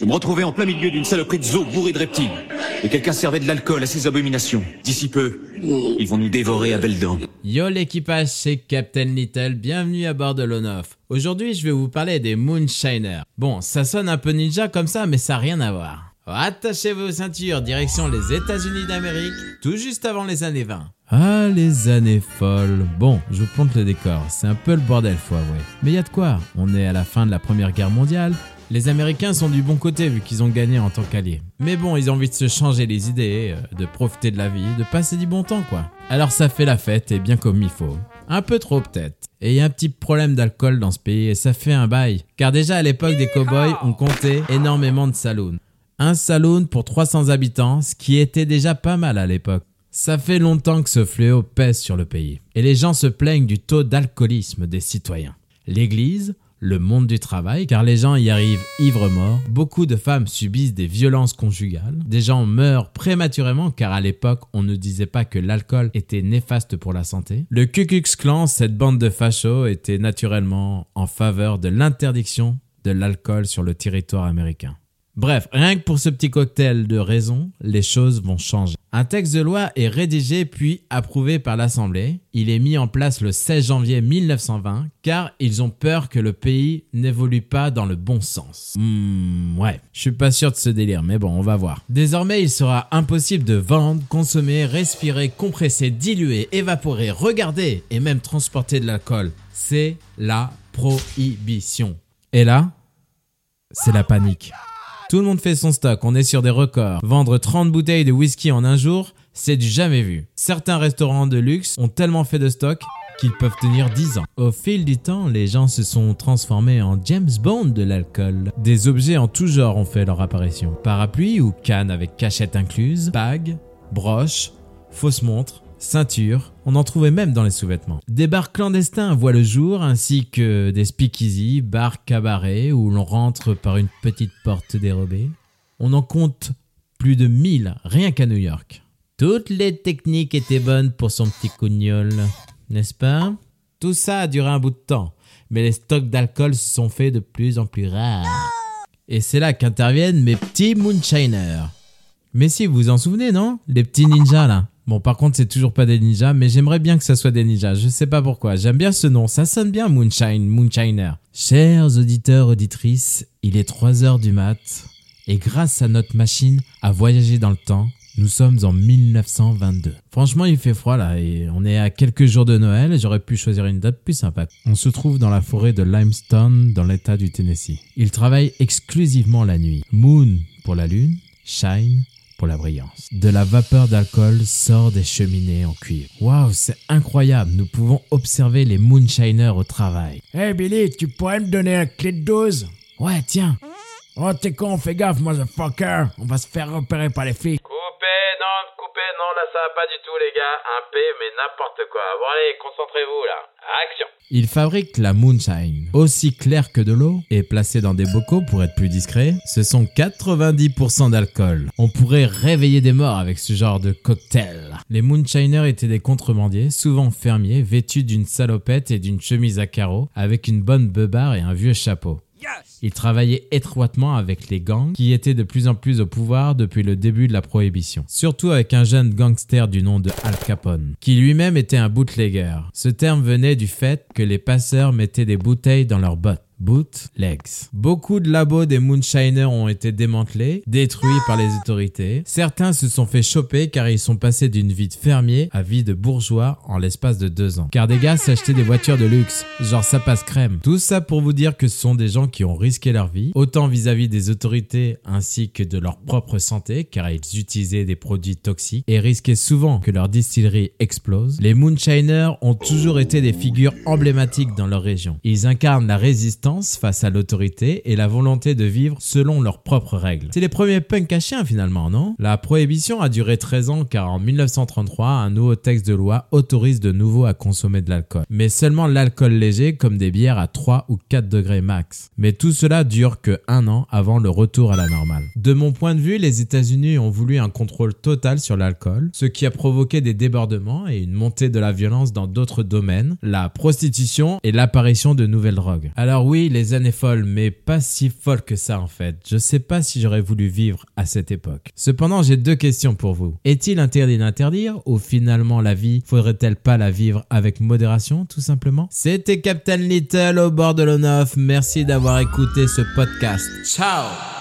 Je me retrouvais en plein milieu d'une saloperie de zoo bourrée de reptiles. Et quelqu'un servait de l'alcool à ces abominations. D'ici peu, ils vont nous dévorer à belles dents. Yo l'équipage, c'est Captain Little, bienvenue à bord de l'Onoff. Aujourd'hui, je vais vous parler des Moonshiners. Bon, ça sonne un peu ninja comme ça, mais ça n'a rien à voir. Attachez vos ceintures, direction les États-Unis d'Amérique, tout juste avant les années 20. Ah, les années folles. Bon, je vous plante le décor, c'est un peu le bordel, faut avouer. Mais y a de quoi, on est à la fin de la Première Guerre mondiale, les Américains sont du bon côté vu qu'ils ont gagné en tant qu'alliés. Mais bon, ils ont envie de se changer les idées, euh, de profiter de la vie, de passer du bon temps quoi. Alors ça fait la fête et bien comme il faut. Un peu trop peut-être. Et il y a un petit problème d'alcool dans ce pays et ça fait un bail. Car déjà à l'époque des cowboys, on comptait énormément de saloons. Un saloon pour 300 habitants, ce qui était déjà pas mal à l'époque. Ça fait longtemps que ce fléau pèse sur le pays. Et les gens se plaignent du taux d'alcoolisme des citoyens. L'église, le monde du travail, car les gens y arrivent ivres-morts. Beaucoup de femmes subissent des violences conjugales. Des gens meurent prématurément, car à l'époque, on ne disait pas que l'alcool était néfaste pour la santé. Le Ku Klux cette bande de fachos, était naturellement en faveur de l'interdiction de l'alcool sur le territoire américain. Bref, rien que pour ce petit cocktail de raisons, les choses vont changer. Un texte de loi est rédigé puis approuvé par l'Assemblée. Il est mis en place le 16 janvier 1920 car ils ont peur que le pays n'évolue pas dans le bon sens. Hmm, ouais, je suis pas sûr de ce délire, mais bon, on va voir. Désormais, il sera impossible de vendre, consommer, respirer, compresser, diluer, évaporer, regarder et même transporter de l'alcool. C'est la prohibition. Et là, c'est la panique. Tout le monde fait son stock, on est sur des records. Vendre 30 bouteilles de whisky en un jour, c'est du jamais vu. Certains restaurants de luxe ont tellement fait de stock qu'ils peuvent tenir 10 ans. Au fil du temps, les gens se sont transformés en James Bond de l'alcool. Des objets en tout genre ont fait leur apparition. Parapluie ou canne avec cachette incluse, bagues, broches, fausses montres, ceinture, on en trouvait même dans les sous-vêtements. Des bars clandestins voient le jour ainsi que des speakeasy, bars cabarets où l'on rentre par une petite porte dérobée. On en compte plus de 1000 rien qu'à New York. Toutes les techniques étaient bonnes pour son petit cougnol, n'est-ce pas? Tout ça a duré un bout de temps, mais les stocks d'alcool se sont faits de plus en plus rares. Et c'est là qu'interviennent mes petits moonshiners. Mais si, vous vous en souvenez, non? Les petits ninjas là. Bon, par contre, c'est toujours pas des ninjas, mais j'aimerais bien que ça soit des ninjas. Je sais pas pourquoi. J'aime bien ce nom. Ça sonne bien, Moonshine, Moonshiner. Chers auditeurs, auditrices, il est 3 heures du mat. Et grâce à notre machine à voyager dans le temps, nous sommes en 1922. Franchement, il fait froid là et on est à quelques jours de Noël et j'aurais pu choisir une date plus sympa. On se trouve dans la forêt de Limestone dans l'état du Tennessee. Il travaille exclusivement la nuit. Moon pour la lune, Shine pour la brillance. De la vapeur d'alcool sort des cheminées en cuivre. Waouh, c'est incroyable. Nous pouvons observer les moonshiners au travail. Hey Billy, tu pourrais me donner un clé de 12 Ouais, tiens. Oh, t'es con, fais gaffe, motherfucker. On va se faire repérer par les filles. Coupez, non, coupez, non, là ça va pas du tout les gars. Un P, mais n'importe quoi. Bon allez, concentrez-vous là. Action Il fabrique la moonshine, aussi claire que de l'eau, et placée dans des bocaux pour être plus discret. Ce sont 90% d'alcool. On pourrait réveiller des morts avec ce genre de cocktail. Les moonshiners étaient des contrebandiers, souvent fermiers, vêtus d'une salopette et d'une chemise à carreaux, avec une bonne beubare et un vieux chapeau. Il travaillait étroitement avec les gangs qui étaient de plus en plus au pouvoir depuis le début de la prohibition. Surtout avec un jeune gangster du nom de Al Capone, qui lui-même était un bootlegger. Ce terme venait du fait que les passeurs mettaient des bouteilles dans leurs bottes bootlegs. Beaucoup de labos des Moonshiners ont été démantelés, détruits par les autorités. Certains se sont fait choper car ils sont passés d'une vie de fermier à vie de bourgeois en l'espace de deux ans. Car des gars s'achetaient des voitures de luxe, genre ça passe crème. Tout ça pour vous dire que ce sont des gens qui ont risqué leur vie, autant vis-à-vis des autorités ainsi que de leur propre santé, car ils utilisaient des produits toxiques et risquaient souvent que leur distillerie explose. Les Moonshiners ont toujours été des figures emblématiques dans leur région. Ils incarnent la résistance face à l'autorité et la volonté de vivre selon leurs propres règles. C'est les premiers punks à chiens finalement, non? La prohibition a duré 13 ans car en 1933, un nouveau texte de loi autorise de nouveau à consommer de l'alcool. Mais seulement l'alcool léger comme des bières à 3 ou 4 degrés max. Mais tout cela dure que un an avant le retour à la normale. De mon point de vue, les États-Unis ont voulu un contrôle total sur l'alcool, ce qui a provoqué des débordements et une montée de la violence dans d'autres domaines, la prostitution et l'apparition de nouvelles drogues. Alors oui, les années folles, mais pas si folles que ça en fait. Je sais pas si j'aurais voulu vivre à cette époque. Cependant, j'ai deux questions pour vous. Est-il interdit d'interdire ou finalement la vie, faudrait-elle pas la vivre avec modération tout simplement? C'était Captain Little au bord de l'Onoff. Merci d'avoir écouté ce podcast. Ciao